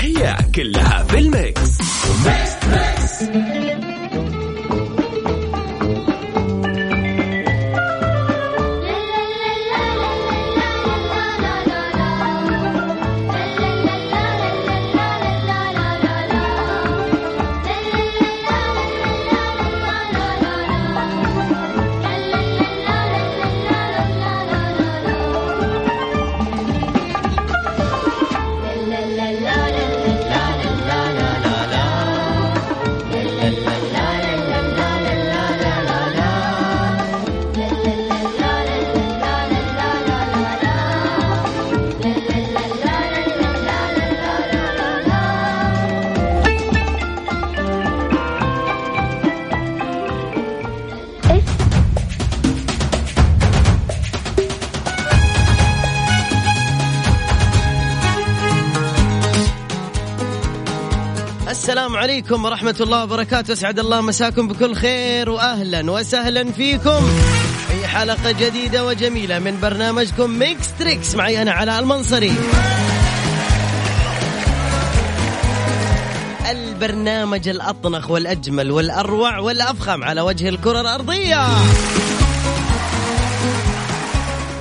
هي كلها. عليكم ورحمة الله وبركاته. أسعد الله مساكم بكل خير وأهلا وسهلا فيكم. في حلقة جديدة وجميلة من برنامجكم Mix Trix معي أنا علاء المنصري. البرنامج الأطنخ والأجمل والأروع والأفخم على وجه الكرة الأرضية.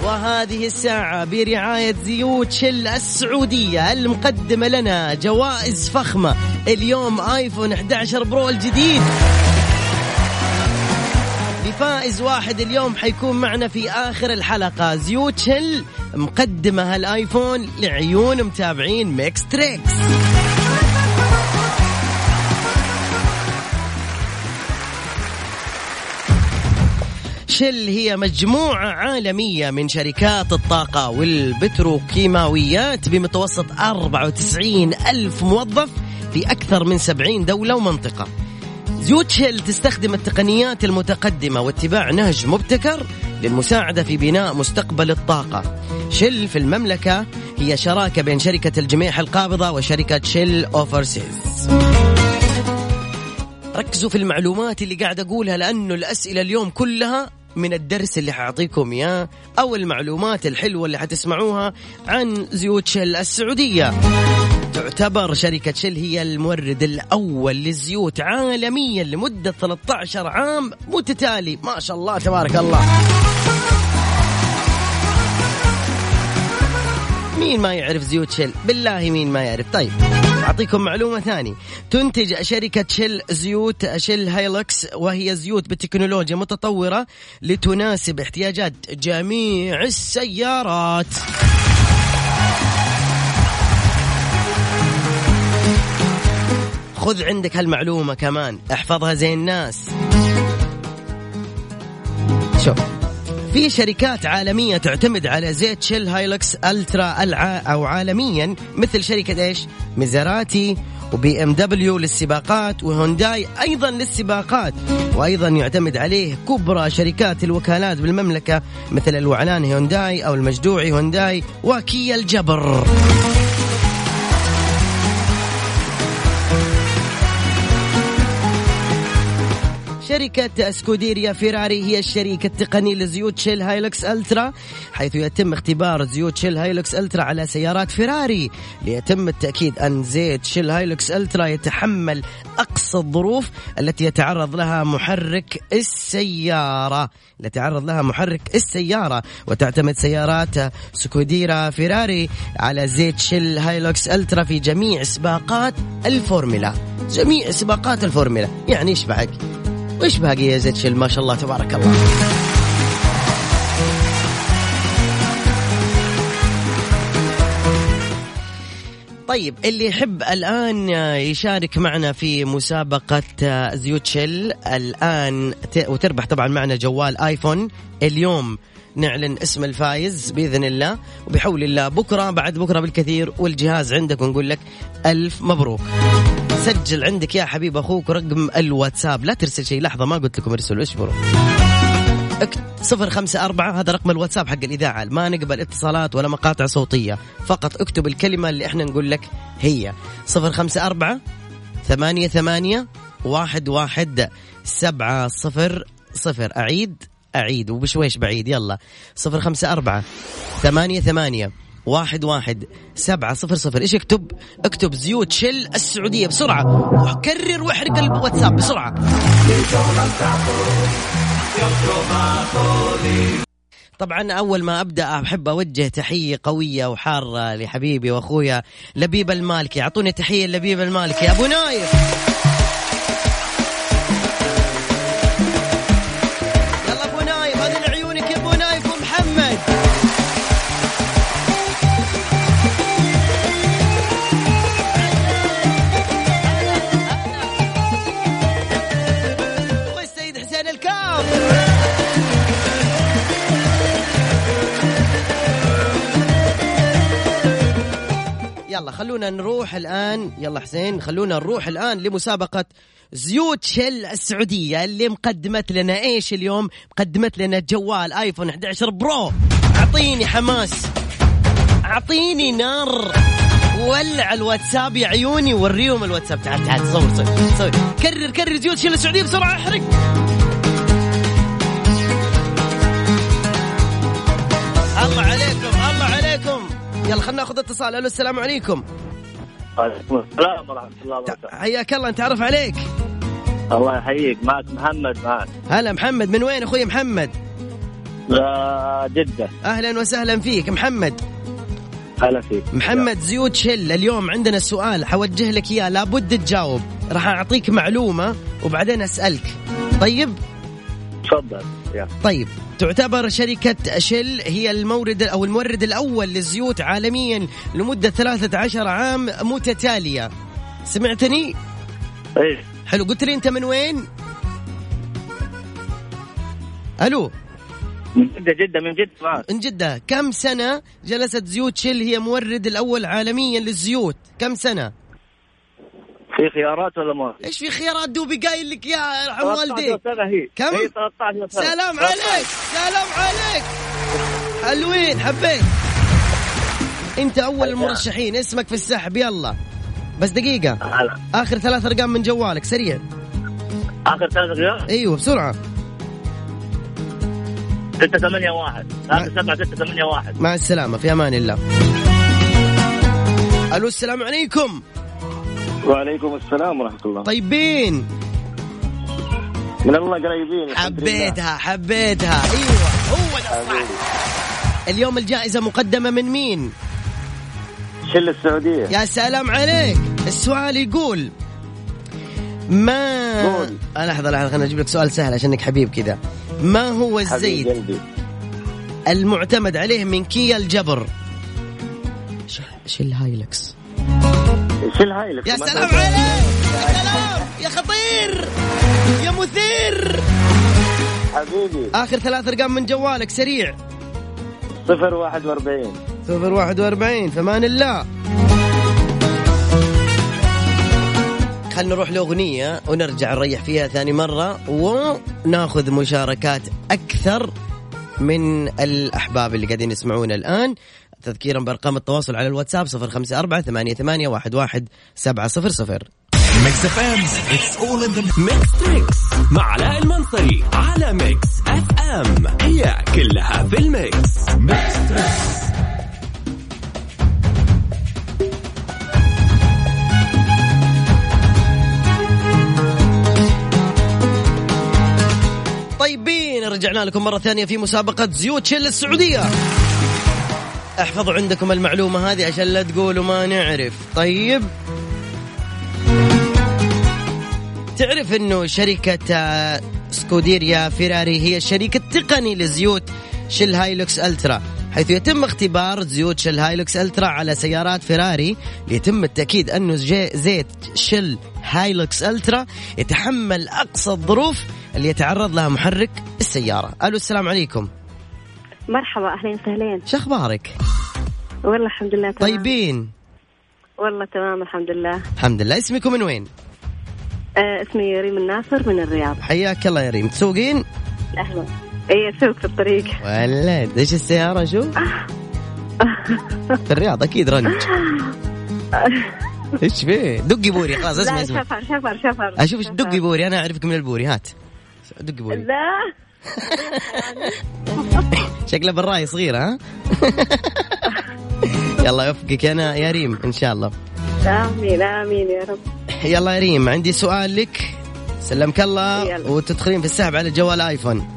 وهذه الساعة برعاية زيوت Shell السعودية المقدمة لنا جوائز فخمة. اليوم iPhone 11 Pro الجديد. لفائز واحد اليوم حيكون معنا في آخر الحلقة. زيوت Shell مقدمة هال iPhone لعيون متابعين Mix Trix. Shell هي مجموعة عالمية من شركات الطاقة والبتروكيماويات بمتوسط 94 ألف موظف. في أكثر من 70 دولة ومنطقة. زيوت شل تستخدم التقنيات المتقدمة واتباع نهج مبتكر للمساعدة في بناء مستقبل الطاقة. شل في المملكة هي شراكة بين شركة الجميح القابضة وشركة شل أوفرسيز. ركزوا في المعلومات اللي قاعد أقولها لأنه الأسئلة اليوم كلها من الدرس اللي حأعطيكم إياه أو المعلومات الحلوة اللي حتسمعوها عن زيوت شل السعودية. تعتبر شركة شل هي المورد الأول للزيوت عالميا لمدة 13 عام متتالي. ما شاء الله تبارك الله. مين ما يعرف زيوت شل بالله مين ما يعرف. طيب أعطيكم معلومة ثانية. تنتج شركة شل زيوت شل هايلوكس وهي زيوت بتكنولوجيا متطورة لتناسب احتياجات جميع السيارات. خذ عندك هالمعلومة كمان. احفظها زي الناس. شوف في شركات عالمية تعتمد على زيت Shell Helix Ultra الع... أو عالميا مثل شركة إيش؟ Maserati و BMW للسباقات وهونداي أيضا للسباقات. وأيضا يعتمد عليه كبرى شركات الوكالات بالمملكة مثل الوعلان هونداي أو المجدوعي هونداي وكيا الجبر. شركة Scuderia Ferrari هي الشريك التقني لزيوت Shell Helix Ultra حيث يتم اختبار زيوت Shell Helix Ultra على سيارات فيراري. ليتم التأكيد أن زيت Shell Helix Ultra يتحمل أقصى الظروف التي يتعرض لها محرك السيارة. التي يتعرض لها محرك السيارة. وتعتمد سيارات Scuderia Ferrari على زيت Shell Helix Ultra في جميع سباقات الفورمولا جميع سباقات الفورمولا يعني إيش بعد؟ وش باقي يا زيت Shell ما شاء الله تبارك الله. طيب اللي يحب الآن يشارك معنا في مسابقة زيوت شل الآن وتربح طبعا معنا جوال آيفون اليوم. نعلن اسم الفايز بإذن الله. وبحول الله بكرة بعد بكرة بالكثير والجهاز عندك ونقول لك ألف مبروك. سجل عندك يا حبيب أخوك رقم الواتساب. لا ترسل شيء. لحظة ما قلت لكم ارسلوا. اشبروا صفر خمسة أربعة. هذا رقم الواتساب حق الإذاعة. ما نقبل اتصالات ولا مقاطع صوتية. فقط اكتب الكلمة اللي إحنا نقول لك هي. صفر خمسة أربعة ثمانية ثمانية واحد واحد سبعة صفر صفر. أعيد أعيد وبشويش بعيد. يلا صفر خمسة أربعة ثمانية ثمانية واحد واحد سبعة صفر صفر. إيش اكتب؟ اكتب زيوت شل السعودية بسرعة وكرر واحرق الواتساب بسرعة. طبعا أول ما أبدأ أحب أوجه تحية قوية وحارة لحبيبي وأخويا لبيب المالكي. أعطوني تحية لبيب المالكي. أبو نايف! يلا خلونا نروح الآن يلا حسين خلونا نروح الآن لمسابقة زيوت شل السعودية اللي مقدمت لنا إيش اليوم؟ مقدمت لنا جوال آيفون 11 برو. أعطيني حماس. أعطيني نار. ولع الواتساب يا عيوني وريهم الواتساب. تعال تعال صور صور كرر كرر زيوت شل السعودية بسرعة احرق. الله عليكم يلا خلنا ناخذ اتصال. ألو السلام عليكم. وعليكم السلام ورحمة الله وبركاته. حياك الله نتعرف عليك؟ الله يحييك. معك محمد معك. هلا محمد من وين أخوي محمد؟ لا جدة. أهلا وسهلا فيك. محمد. هلا فيك. محمد زيوت شل اليوم عندنا سؤال. حوجه لك إياه لابد تجاوب. راح أعطيك معلومة وبعدين أسألك. طيب؟ تفضل. يا. طيب تعتبر شركة شل هي المورد أو المورد الأول للزيوت عالميا لمدة 13 عام متتالية. سمعتني؟ إيه. حلو قلت لي أنت من وين؟ ألو؟ من جدة جدة من جدة من جدة. كم سنة جلست زيوت شل هي مورد الأول عالميا للزيوت؟ كم سنة؟ في خيارات ولا ما؟ إيش في خيارات دوبي قايل لك يا يرحم والديك 13 سنة هي. كم؟ هي 13 سنة سلام 13. عليك سلام عليك. حلوين حبيت. أنت أول المرشحين اسمك في السحب يلا. بس دقيقة. هلا. آخر ثلاث أرقام من جوالك سريع. آخر ثلاث خيارات أيوه بسرعة. 6 8 1 آخر 7 6 8 1 مع السلامة في أمان الله. ألو السلام عليكم. وعليكم السلام ورحمة الله. طيبين. من الله قريبين. حبيتها حبيتها. أيوه هو ده الصح. اليوم الجائزة مقدمة من مين؟ شل السعودية. يا سلام عليك. السؤال يقول ما قول. آه، لحظة لحظة خليني أجيب لك سؤال سهل عشانك حبيب كذا ما هو الزيت المعتمد عليه من كيا الجبر؟ شيل هايلكس لك يا سلام عليك. يا سلام. يا خطير. يا مثير. حبيبي. آخر ثلاث أرقام من جوالك سريع. 0 41 صفر واحد وأربعين. فمان الله خلنا نروح لأغنية ونرجع نريح فيها ثاني مرة وناخذ مشاركات أكثر من الأحباب اللي قاعدين يسمعونا الآن. تذكيرا بأرقام التواصل على الواتساب صفر خمسة أربعة ثمانية, ثمانية واحد, واحد سبعة صفر صفر. Mix FM it's all in the Mix Trix مع علاء المنصري على Mix FM هي كلها في ال Mix. Mix Trix طيبين رجعنا لكم مرة ثانية في مسابقة زيوت Shell السعودية. احفظوا عندكم المعلومة هذه عشان لا تقولوا ما نعرف طيب تعرف إنه شركة آه، سكوديريا فيراري هي الشريك التقني لزيوت Shell Helix Ultra حيث يتم اختبار زيوت Shell Helix Ultra على سيارات فيراري ليتم التأكيد انه زيت Shell Helix Ultra يتحمل أقصى الظروف اللي يتعرض لها محرك السياره. ألو السلام عليكم. مرحبا اهلين وسهلين شو أخبارك؟ والله الحمد لله تمام. طيبين؟ والله تمام الحمد لله. الحمد لله. اسمكم من وين؟ آه اسمي ريم الناصر من الرياض. حياك الله يا ريم. تسوقين؟ أهلا. اي أسوق في الطريق. ولد إيش السيارة شو؟ في الرياض أكيد Range. إيش فيه؟ دقي بوري خلاص اسمع لا اسمع. شفر شفر شفر. أشوف إيش شفر. دقي بوري أنا أعرفك من البوري. هات. دقي بوري. لا. شكله بالراي صغير ها؟ يلا يوفقك. أنا يا ريم إن شاء الله. آمين آمين يا رب. يلا يا ريم عندي سؤال لك. سلمك الله. وتدخلين في السحب على جوال آيفون.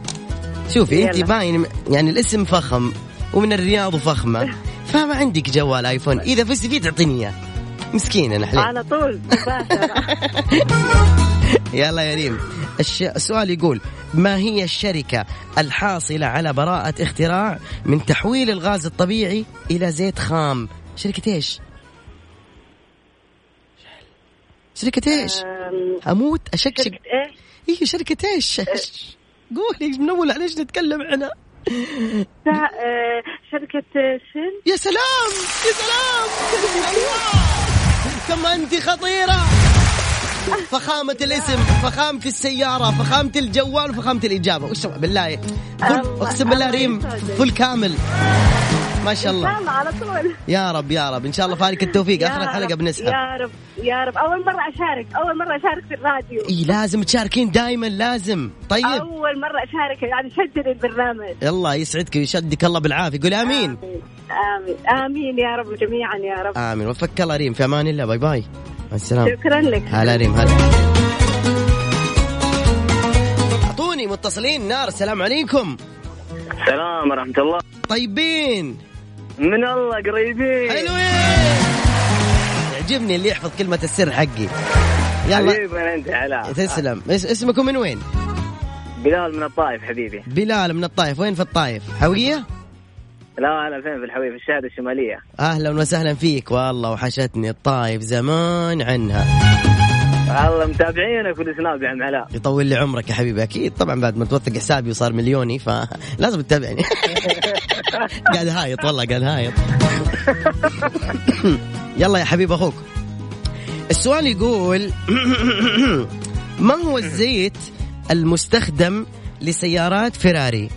شوفي انت. باين يعني الاسم فخم ومن الرياض وفخمه فما عندك جوال آيفون. إذا فزتي فيه تعطيني إياه. مسكينة نحلين على طول يلا يا ريم. السؤال يقول ما هي الشركة الحاصلة على براءة اختراع من تحويل الغاز الطبيعي إلى زيت خام؟ شركة إيش؟ شركة إيش؟ أم، أموت أشكشك شركة إيه؟ إيه شركة إيش؟ قولي من أول ليش نتكلم عنها؟ آه، شركة شل يا سلام يا سلام! كم أنت خطيرة! فخامة الاسم فخامة السيارة فخامة الجوال وفخامة الإجابة. وش بالله. أقسم بالله الله ريم. فل كامل. ما شاء الله. الله على طول. يا رب يا رب. إن شاء الله فارق التوفيق. الحلقة رب، بنسحب. يا رب يا رب. أول مرة أشارك أول مرة أشارك في الراديو. إي لازم تشاركين دائما لازم. طيب. أول مرة أشارك يعني شجر البرنامج. الله يسعدك ويشدك. الله بالعافية. قولي آمين. آمين. آمين. يا رب جميعا يا رب. آمين. وفك الله ريم. في أمان الله. باي باي. مع السلامة شكرا لك. هلا ريم هلا. أعطوني متصلين نار السلام عليكم. السلام ورحمة الله. طيبين. من الله قريبين. حلوين. يعجبني اللي يحفظ كلمة السر حقي. يلا. حبيبي انت علاء تسلم. إس- اسمكم من وين؟ بلال من الطائف حبيبي. بلال من الطائف. وين في الطائف؟ حوية؟ لا لا فين في الحبيب في الشهادة الشمالية. أهلا وسهلا فيك والله وحشتني الطائف زمان عنها. الله متابعينك والسناب يا عم علاء يطول لي عمرك يا حبيبي أكيد طبعا بعد ما توثق حسابي وصار مليوني فلازم تتابعني. قاعد هايط والله قاعد هايط. يلا يا حبيب أخوك. السؤال يقول ما هو الزيت المستخدم لسيارات فيراري؟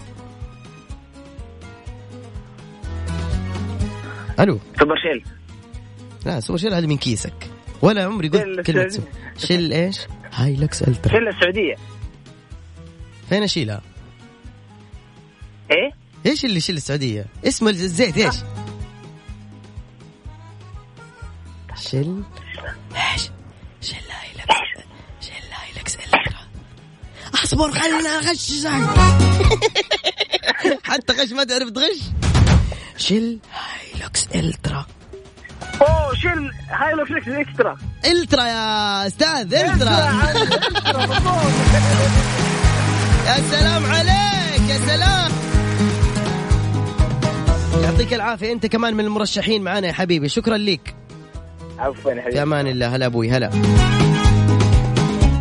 ألو. Super Shell. لا Super Shell هذه من كيسك. ولا عمري قلت شيل كلمة. سو- Shell إيش؟ Helix Ultra. Shell السعودية. فين أشيلها؟ إيه؟ إيش اللي يشيل السعودية؟ اسم الزيت إيش؟ Shell إيش؟ Shell Helix Shell Helix Ultra. أصبر خلنا اغششك حتى غش ما تعرف تغش؟ Shell Helix Ultra. أوه Shell هاي لو فليكس Extra Ultra يا أستاذ Ultra. يا سلام عليك يا سلام. يعطيك العافية أنت كمان من المرشحين معنا يا حبيبي. شكرا لك. عفوا يا في حبيبي أمان الله. هلا أبوي هلا.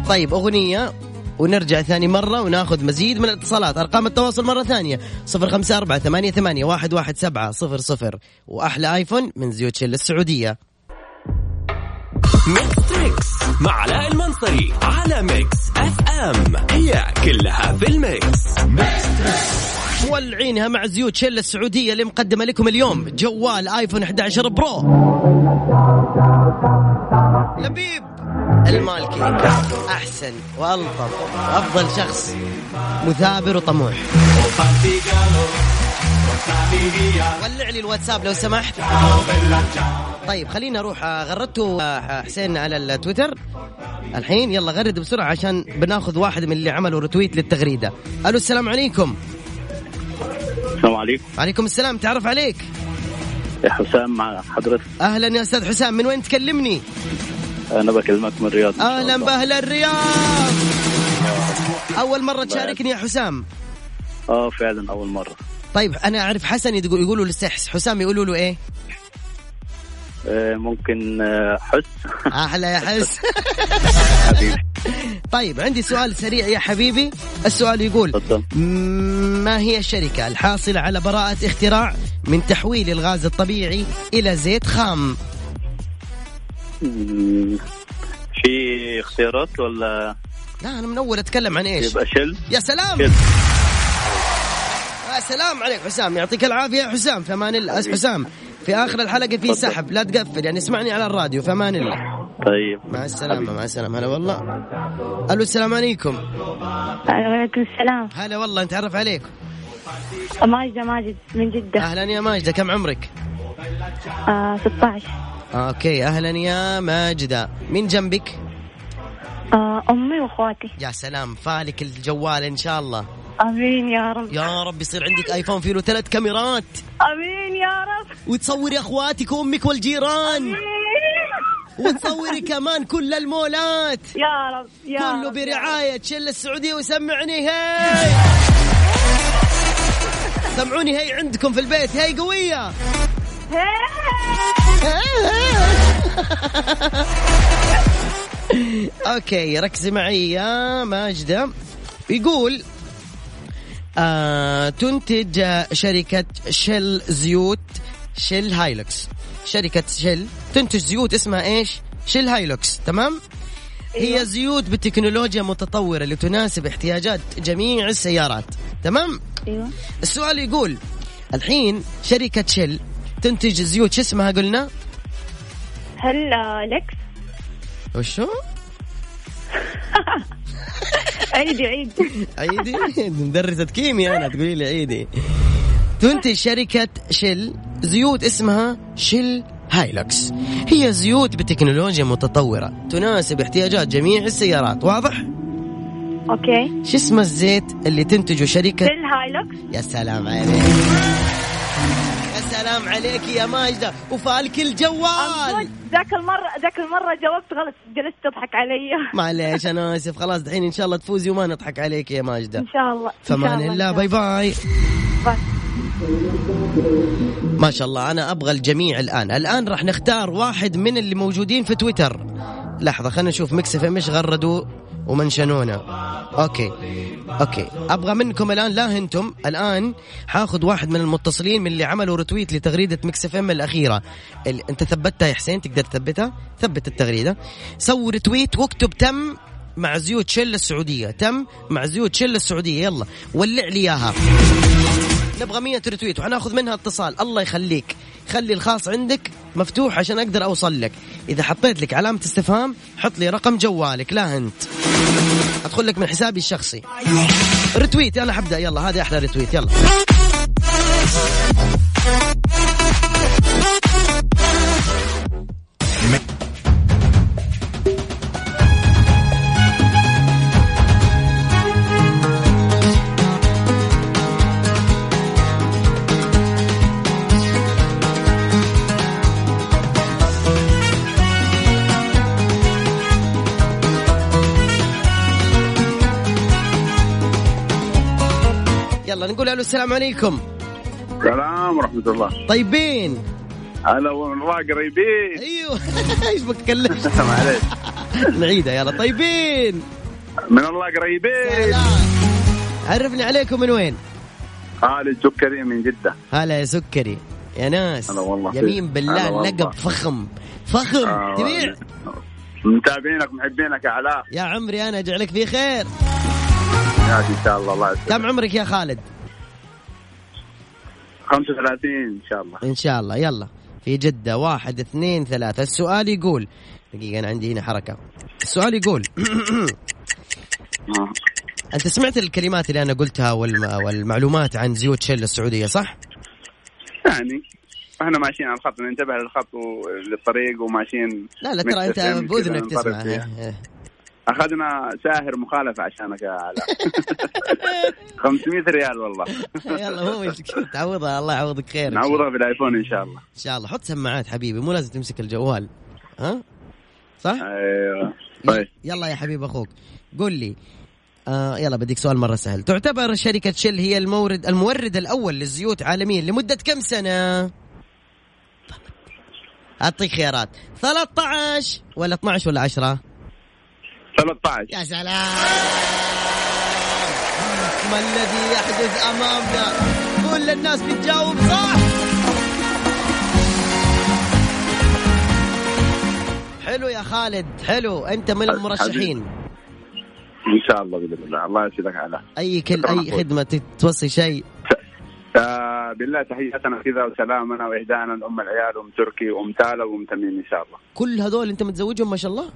طيب أغنية. ونرجع ثاني مرة وناخذ مزيد من الاتصالات. أرقام التواصل مرة ثانية. صفر خمسة أربعة ثمانية, ثمانية واحد, واحد سبعة. صفر صفر. وأحلى آيفون من زيوت Shell السعودية. Mix Trix مع علاء المنصري على ميكس اف ام هي كلها في ال Mix. مولعينها مع زيوت Shell السعودية اللي مقدمة لكم اليوم. جوال آيفون 11 Pro. لبيب. المالكي أحسن وألطف وأفضل شخص. مثابر وطموح. ولع لي الواتساب لو سمحت. طيب خلينا نروح آه، غردتوا آه، حسين على التويتر. الحين يلا غرد بسرعة عشان بناخذ واحد من اللي عملوا رتويت للتغريدة. ألو السلام عليكم. السلام عليكم. عليكم السلام. تعرف عليك؟ يا حسام مع حضرتك. أهلا يا أستاذ حسام. من وين تكلمني؟ أنا بكلمك من الرياض أهلا. بأهل الرياض. أول مرة تشاركني يا حسام. آه فعلا أول مرة. طيب أنا أعرف حسن يقول يقولوا للسحس حسام يقولوا له إيه؟ آه ممكن آه حس. أحلى يا حس. حبيبي طيب عندي سؤال سريع يا حبيبي. السؤال يقول ما هي الشركة الحاصلة على براءة اختراع من تحويل الغاز الطبيعي إلى زيت خام؟ في اختيارات ولا لا أنا من أول أتكلم عن إيش؟ يبقى شل. يا سلام! شل. يا سلام عليك حسام يعطيك العافية يا حسام في أمان الله حسام في آخر الحلقة في سحب لا تقفل يعني اسمعني على الراديو في أمان الله. طيب. مع السلامة مع السلامة. هلا والله. ألو السلام عليكم. وعليكم السلام. هلا والله نتعرف عليك. ماجدة ماجد من جدة. أهلا يا ماجدة كم عمرك؟ آه 16 أوكي أهلا يا ماجدة. مين جنبك؟ آه أمي وأخواتي. يا سلام فالك الجوال إن شاء الله. آمين يا رب. يا رب يصير عندك آيفون فيه له ثلاث كاميرات. آمين يا رب. وتصوري أخواتك وأمك والجيران. وتصوري كمان كل المولات. يا رب يا كله برعاية شل السعودية وسمعني هاي. سمعوني هي عندكم في البيت هي رب. هي. أوكي ركزي معي يا ماجدة يقول آه تنتج شركة Shell زيوت Shell Helix شركة Shell تنتج زيوت اسمها إيش؟ Shell Helix تمام؟ هي زيوت بتكنولوجيا متطورة لتناسب احتياجات جميع السيارات تمام؟ أيوه السؤال يقول الحين شركة Shell تنتج زيوت شو اسمها قلنا؟ هل آه، لكس وشو؟ عيدي عيد عيدي؟ مدرسة كيمياء أنا تقولي لي عيدي. تنتج شركة Shell زيوت اسمها Shell Helix. هي زيوت بتكنولوجيا متطورة تناسب احتياجات جميع السيارات واضح؟ okay. شو اسم الزيت اللي تنتجه شركة؟ Shell Helix؟ يا سلام عليك. سلام عليك يا ماجدة. وفالك الجوال. ذاك المرة ذاك المرة جاوبت غلط جلست تضحك علي. معليش أنا آسف. خلاص دحين إن شاء الله تفوزي وما نضحك عليك يا ماجدة. إن شاء الله فمان الله bye bye. bye. ما شاء الله أنا أبغى الجميع الآن. الآن راح نختار واحد من اللي موجودين في تويتر. لحظة خلينا نشوف إم إيش غردوا. ومنشنونا okay. okay. أبغى منكم الآن لا أنتم الآن حاخذ واحد من المتصلين من اللي عملوا retweet لتغريدة Mix FM الأخيرة. ال... أنت ثبتها يا حسين؟ تقدر تثبتها؟ ثبت التغريدة. سوي رتويت واكتب تم مع زيوت شله السعودية. تم مع زيوت شله السعودية. يلا ولع لي إياها. نبغى 100 رتويت وحناخذ منها اتصال. الله يخليك. خلي الخاص عندك. مفتوح عشان أقدر أوصل لك. إذا حطيت لك علامة استفهام حط لي رقم جوالك. لا أنت. أدخل لك من حسابي الشخصي. رتويت. أنا حبدأ. يلا هذه أحلى رتويت. يلا. نقول ألو السلام عليكم. السلام ورحمة الله. طيبين. هلا والله قريبين. أيوه. إيش بك تكلمت معليش نعيدها يلا. طيبين. من الله قريبين. عرفني عليكم من وين؟ خالد سكري من جدة. هلا يا سكري. يا ناس. هلا والله. يمين بالله. لقب فخم. فخم. آه، تبيع. متابعينك محبينك يا علاء. يا عمري أنا أجعلك في خير. ياك إن شاء الله الله يسلمك. كم عمرك يا خالد؟ 35 إن شاء الله. إن شاء الله. يلا. في جدة. واحد اثنين ثلاثة. السؤال يقول دقيقة أنا عندي هنا حركة. السؤال يقول. أنت سمعت الكلمات اللي أنا قلتها والم... والمعلومات عن زيوت شل السعودية صح؟ يعني إحنا ماشيين على الخط ننتبه للخط وللطريق وماشيين لا لا ترى بأذنك ننطرف تسمع. أخذنا ساهر مخالفة عشانك يا علاء. 500 ريال والله. يلا مو مشكلة تعوضها. الله يعوضك خير. نعوضها بالايفون إن شاء الله. إن شاء الله. حط سماعات حبيبي مو لازم تمسك الجوال. ها؟ صح؟ أيوه. طيب. يلا يا حبيب أخوك. قول لي آه يلا بديك سؤال مرة سهل. تعتبر شركة شل هي المورد المورد الأول للزيوت عالميا لمدة كم سنة؟ أعطيك خيارات. 13 ولا 12 ولا 10 13 يا سلام. ما الذي يحدث أمامنا؟ كل الناس بتجاوب صح. حلو يا خالد حلو. أنت من المرشحين. إن شاء الله بإذن الله. الله يسعدك على أي كل أي. خدمة توصي شيء. آه فبالله تحياتنا كذا وسلامنا وإهدانا. لام العيال وام تركي وام تالا وأم تميم إن شاء الله. كل هذول أنت متزوجهم ما شاء الله؟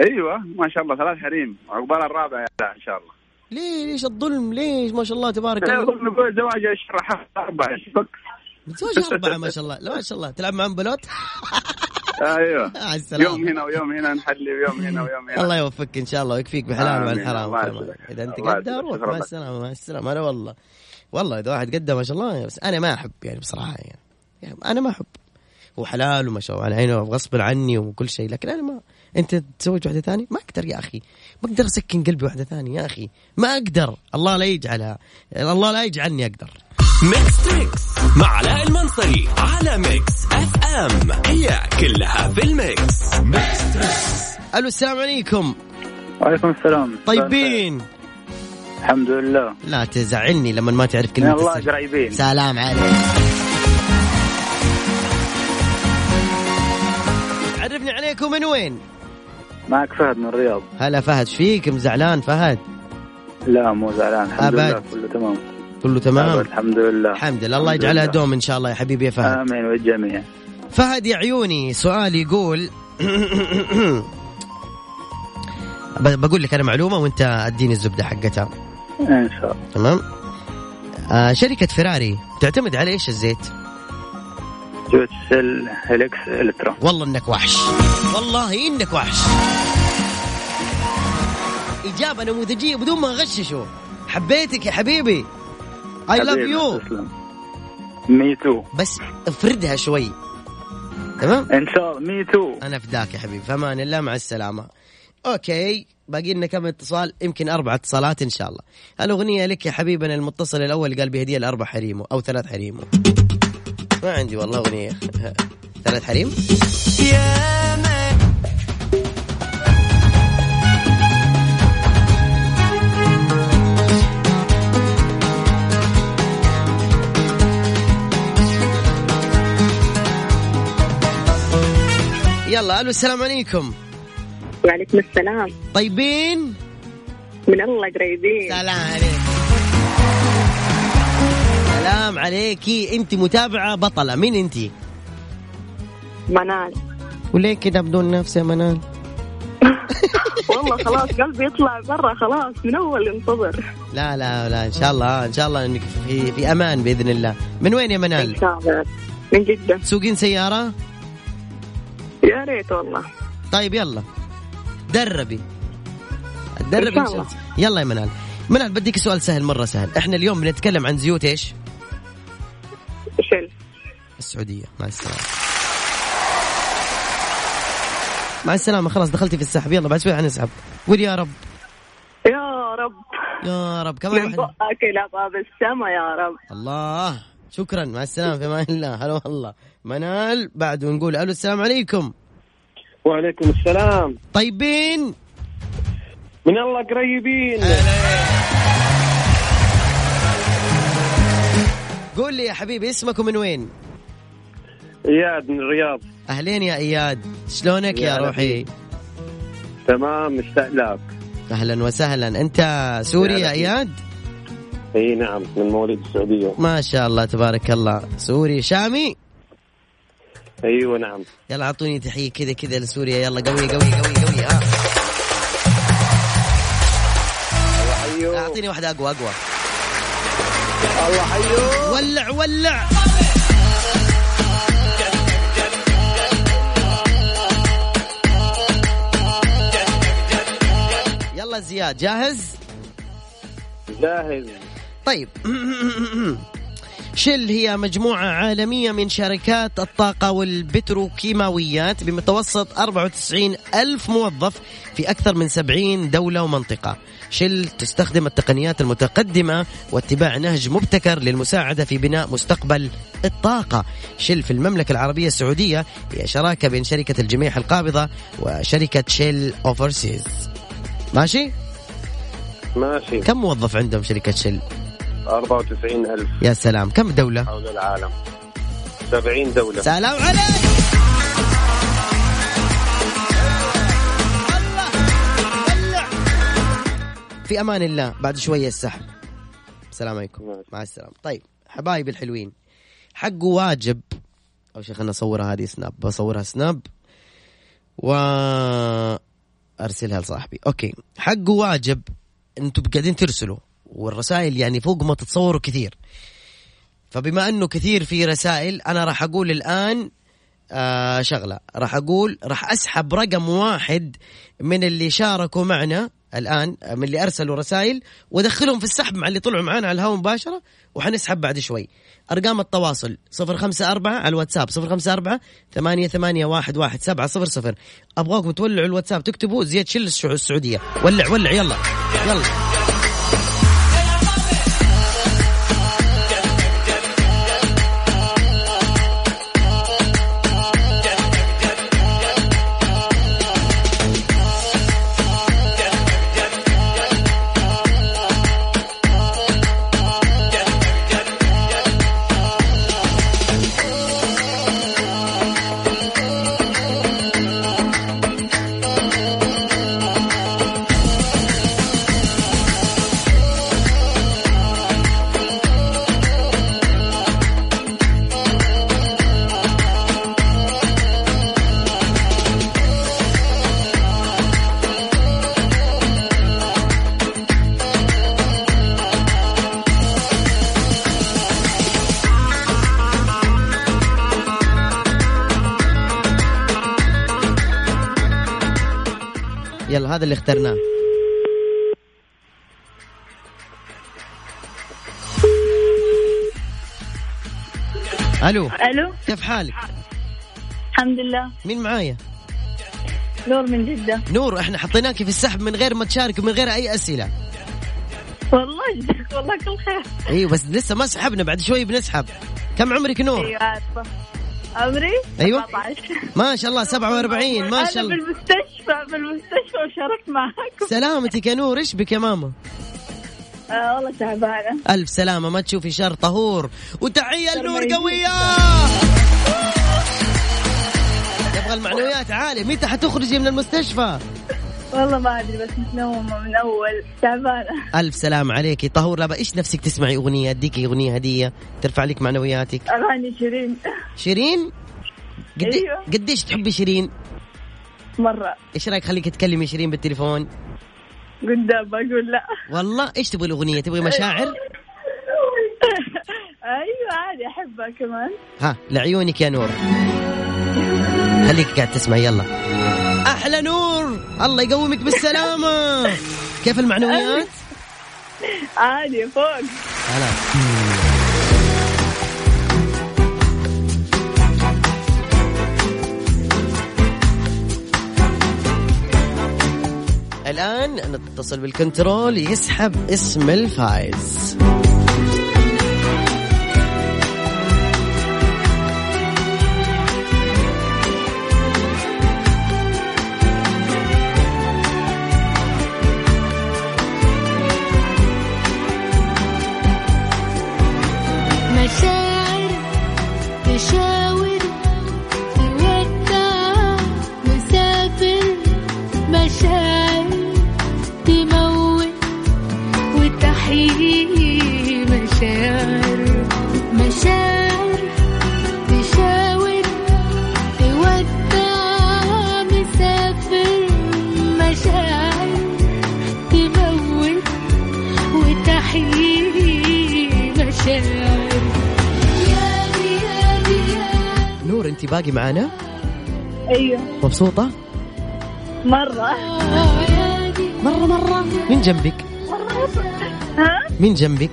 أيوه ما شاء الله ثلاث حريم عقبال الرابع يا لا إن شاء الله. ليه ليش الظلم؟ ليش؟ ما شاء الله تبارك الله. نقول زواج اشرح اربعه متزوج أربعة ما شاء الله لا ما شاء الله. تلعب معهم بلوت أيوه. يوم هنا ويوم هنا نحلي ويوم هنا ويوم هنا. الله يوفقك إن شاء الله ويكفيك بحلال وعن آمين. الحرام. إذا أنت الله قد يسعدك. روح. مع. السلامة مع السلامة. أنا والله والله إذا واحد قدم ما شاء الله بس أنا ما أحب يعني بصراحة يعني, يعني أنا ما أحب. هو حلال وما شاء الله على عينه غصب عني وكل شيء لكن أنا ما أنت تتزوج واحدة ثانية؟ ما أقدر يا أخي. ما أقدر أسكن قلبي واحدة ثانية يا أخي. ما أقدر. الله لا يجعلها. الله لا يجعلني أقدر. Mix Trix مع علاء المنصري على Mix FM هي كلها في ال mix. ألو السلام عليكم. وعليكم السلام. طيبين. الحمد لله. لا تزعلني لما ما تعرف كلمة الله. قريبين. سلام عليك. عرفني عليكم من وين؟ معك فهد من الرياض. هلا فهد فيك؟ مزعلان فهد؟ لا مو زعلان الحمد أبد. لله كله تمام. كله تمام؟ الحمد لله. الحمد لله الله يجعلها. دوم إن شاء الله يا حبيبي يا فهد. آمين والجميع. فهد يا عيوني سؤال يقول بقول لك أنا معلومة وأنت أديني الزبدة حقتها. إن شاء الله. تمام؟ آه شركة فيراري تعتمد على إيش الزيت؟ زيت Shell Helix Ultra. والله إنك وحش. والله إنك وحش. إجابة نموذجية بدون ما اغششه حبيتك يا حبيبي. I love you me too بس افردها شوي. تمام؟ إن شاء الله me too أنا فداك يا حبيبي. فمان الله مع السلامة. okay باقي لنا كم اتصال؟ يمكن أربع اتصالات إن شاء الله. الأغنية لك يا حبيبنا المتصل الأول قال بهديه لأربع حريمه أو ثلاث حريمه ما عندي والله أغنية. ثلاث حريم؟ يا يلا ألو السلام عليكم. وعليكم السلام. طيبين؟ من الله قريبين. سلام عليك. سلام عليكي أنت متابعة بطلة. مين أنت؟ منال. وليه كده بدون نفس يا منال؟ والله خلاص قلبي يطلع برا خلاص من أول ينتظر. لا لا لا إن شاء الله إن شاء الله إنك في في أمان بإذن الله. من وين يا إن منال شاء الله. من جدة. تسوقين سيارة؟ يا ريت والله. طيب يلا. دربي. دربي إن شاء الله. يلا يا منال. منال بديك سؤال سهل مرة سهل. إحنا اليوم بنتكلم عن زيوت إيش؟ شل السعودية. مع السلامة. مع السلامة. خلاص دخلتي في السحب. يلا بعد شوي حنسحب قول يا رب. يا رب. يا رب. كمان من بقك إلى باب السما يا رب. الله. شكرا. مع السلامة في أمان الله. هلا والله. منال بعد ونقول ألو السلام عليكم. وعليكم السلام. طيبين؟ من الله قريبين. قول لي يا حبيبي اسمك ومن وين؟ إياد من الرياض. أهلين يا إياد. شلونك يا يا روحي؟ تمام لك أهلا وسهلا. أنت سوري يا. إياد؟ إي نعم من مواليد السعودية. ما شاء الله تبارك الله. سوري. شامي؟ أيوه نعم. يلا أعطوني تحية كذا كذا لسوريا. يلا قوي قوي قوي قوي. ها حيو أعطيني واحدة أقوى أقوى. الله حيو ولع ولع. يلا زياد جاهز؟ جاهز. طيب. شل هي مجموعة عالمية من شركات الطاقة والبتروكيماويات بمتوسط 94 ألف موظف في أكثر من 70 دولة ومنطقة شل تستخدم التقنيات المتقدمة واتباع نهج مبتكر للمساعدة في بناء مستقبل الطاقة شل في المملكة العربية السعودية هي شراكة بين شركة الجميح القابضة وشركة شيل أوفرسيز ماشي؟ ماشي كم موظف عندهم شركة شل؟ 94 ألف يا سلام. كم دولة؟ حول العالم. 70 دولة. سلام عليك. في أمان الله. بعد شوية السحب. السلام عليكم. مع السلامة. طيب حبايبي الحلوين. حقه واجب. أول شيء خلنا نصورها هذه سناب بصورها سناب و أرسلها لصاحبي. أوكي. حقه واجب. أنتم قاعدين ترسلوا. والرسائل يعني فوق ما تتصوروا كثير. فبما أنه كثير في رسائل أنا راح أقول الآن آه شغلة. راح أقول راح أسحب رقم واحد من اللي شاركوا معنا الآن من اللي أرسلوا رسائل وأدخلهم في السحب مع اللي طلعوا معنا على الهواء مباشرة وحنسحب بعد شوي. أرقام التواصل 054 على الواتساب 054 ثمانية ثمانية واحد واحد سبعة صفر صفر. أبغاكم تولعوا الواتساب تكتبوا زياد شل السعو- السعودية. ولع ولع يلا يلا. يلا هذا اللي اخترناه. ألو. ألو. كيف حالك؟ الحمد لله. مين معايا؟ نور من جدة. نور إحنا حطيناكي في السحب من غير ما تشارك ومن غير أي أسئلة. والله والله كل خير. أيوه بس لسه ما سحبنا بعد شوي بنسحب. كم عمرك نور؟ أيوه عارفة. عمري؟ أيوة. 14 ما شاء الله 47 ما شاء أنا الله. بالمستشفى بالمستشفى وشاركت معاكم سلامتك يا نور إيش بك يا ماما؟ آه والله تعبانة. ألف سلامة ما تشوفي شر طهور. وتحية لنور. قوية. يبغى المعنويات عاليه متى حتخرجي من المستشفى؟ والله ما أدري بس متنومة من أول. تعبانة. ألف سلام عليكي طهور لا إيش نفسك تسمعي أغنية؟ أديكي أغنية هدية ترفع لك معنوياتك. أغاني شيرين. شيرين؟ قد أيوة. قديش تحبي شيرين؟ مرة. إيش رأيك خليك تكلمي شيرين بالتليفون؟ قدام بقول لا. والله إيش تبغي الأغنية؟ تبغي مشاعر؟ أيوه عادي أحبها كمان. ها لعيونك يا نور. خليك قاعد تسمع يلا. أحلى نور. الله يقومك بالسلامة. كيف المعنويات؟ عادي فوق. خلاص الآن نتصل بالكنترول يسحب اسم الفائز انت معنا أيوه. مبسوطة؟ مرة. مرة مرة. مين جنبك؟ ها؟ مين جنبك؟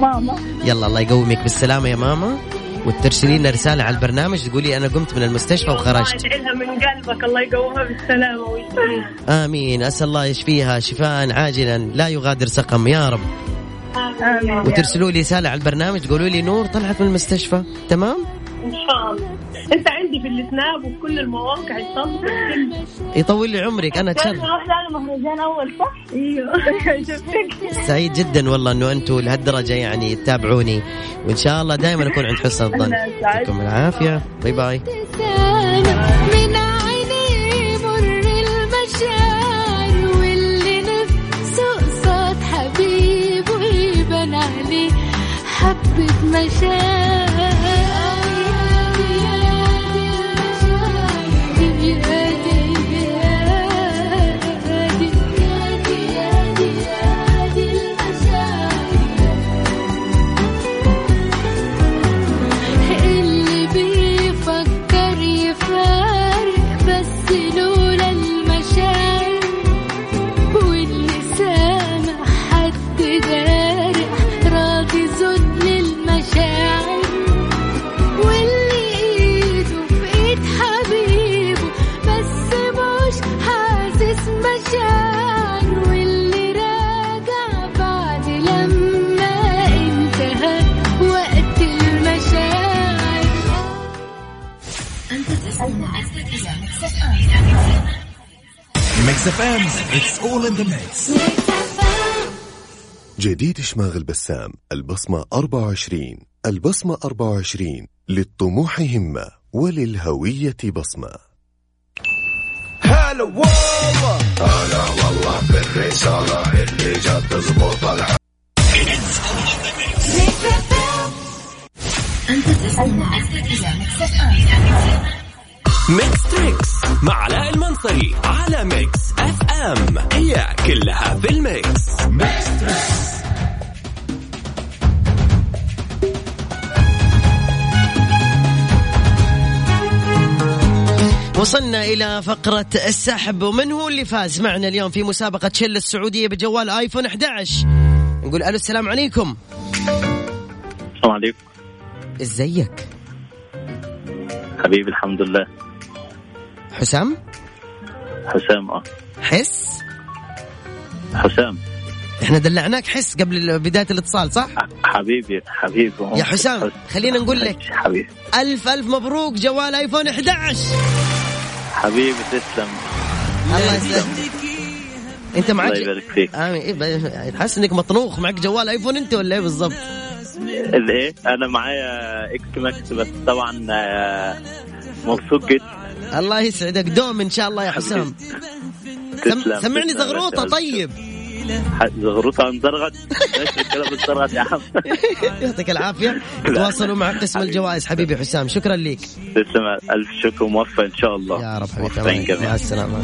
ماما. يلا الله يقومك بالسلامة يا ماما. وترسلي لنا رسالة على البرنامج تقولي أنا قمت من المستشفى وخرجت. لها من قلبك الله يقومها بالسلامة ويشفيها آمين. أسأل الله يشفيها شفاء عاجلا لا يغادر سقم يا رب. آمين. وترسلوا لي رسالة على البرنامج تقولوا لي نور طلعت من المستشفى تمام؟ الله انت عندي في ال Snap وفي كل المواقع يصور يطول لي عمرك أنا أتشرف نروح لنا مهرجان أول صح؟ أيوه. شفتك سعيد جدا والله إنه أنتم لهالدرجة يعني تتابعوني. وإن شاء الله دائما أكون عند حسن الظن. يعطيكم العافية. bye bye. ابتسامة من Mix FM. It's all in the mix جديد شماغ البسام البصمة 24 البصمة 24 للطموح همة وللهوية بصمة. هلا والله. Mix Trix مع علاء المنصري على Mix FM هي كلها في ال mix. Mix Trix وصلنا إلى فقرة السحب ومن هو اللي فاز معنا اليوم في مسابقة Shell السعودية بجوال iPhone 11 نقول ألو السلام عليكم. السلام عليكم. إزيك؟ حبيبي الحمد لله. حسام؟ حسام آه. حس؟ حسام. إحنا دلعناك حس قبل بداية الاتصال صح؟ حبيبي حبيبي. يا حسام خلينا نقول لك حبيبي ألف ألف مبروك جوال آيفون 11 حبيبي تسلم. الله يسلمك. أنت معك الله يبارك فيك. إيه، حاسس إنك مطنوخ معك جوال آيفون أنت ولا إيه بالضبط؟ الايه أنا معايا XS Max بس طبعا آه، مبسوط جدا. الله يسعدك. دوم إن شاء الله يا حسام. سم... سمعني. زغروطة طيب. زغروطة كده بتزرغت يا عم؟ يعطيك العافية. تواصلوا مع قسم الجوائز. حبيبي حسام شكرا لك. تسلم. ألف شكر وموفق إن شاء الله. يا رب حبيبي مع السلامة.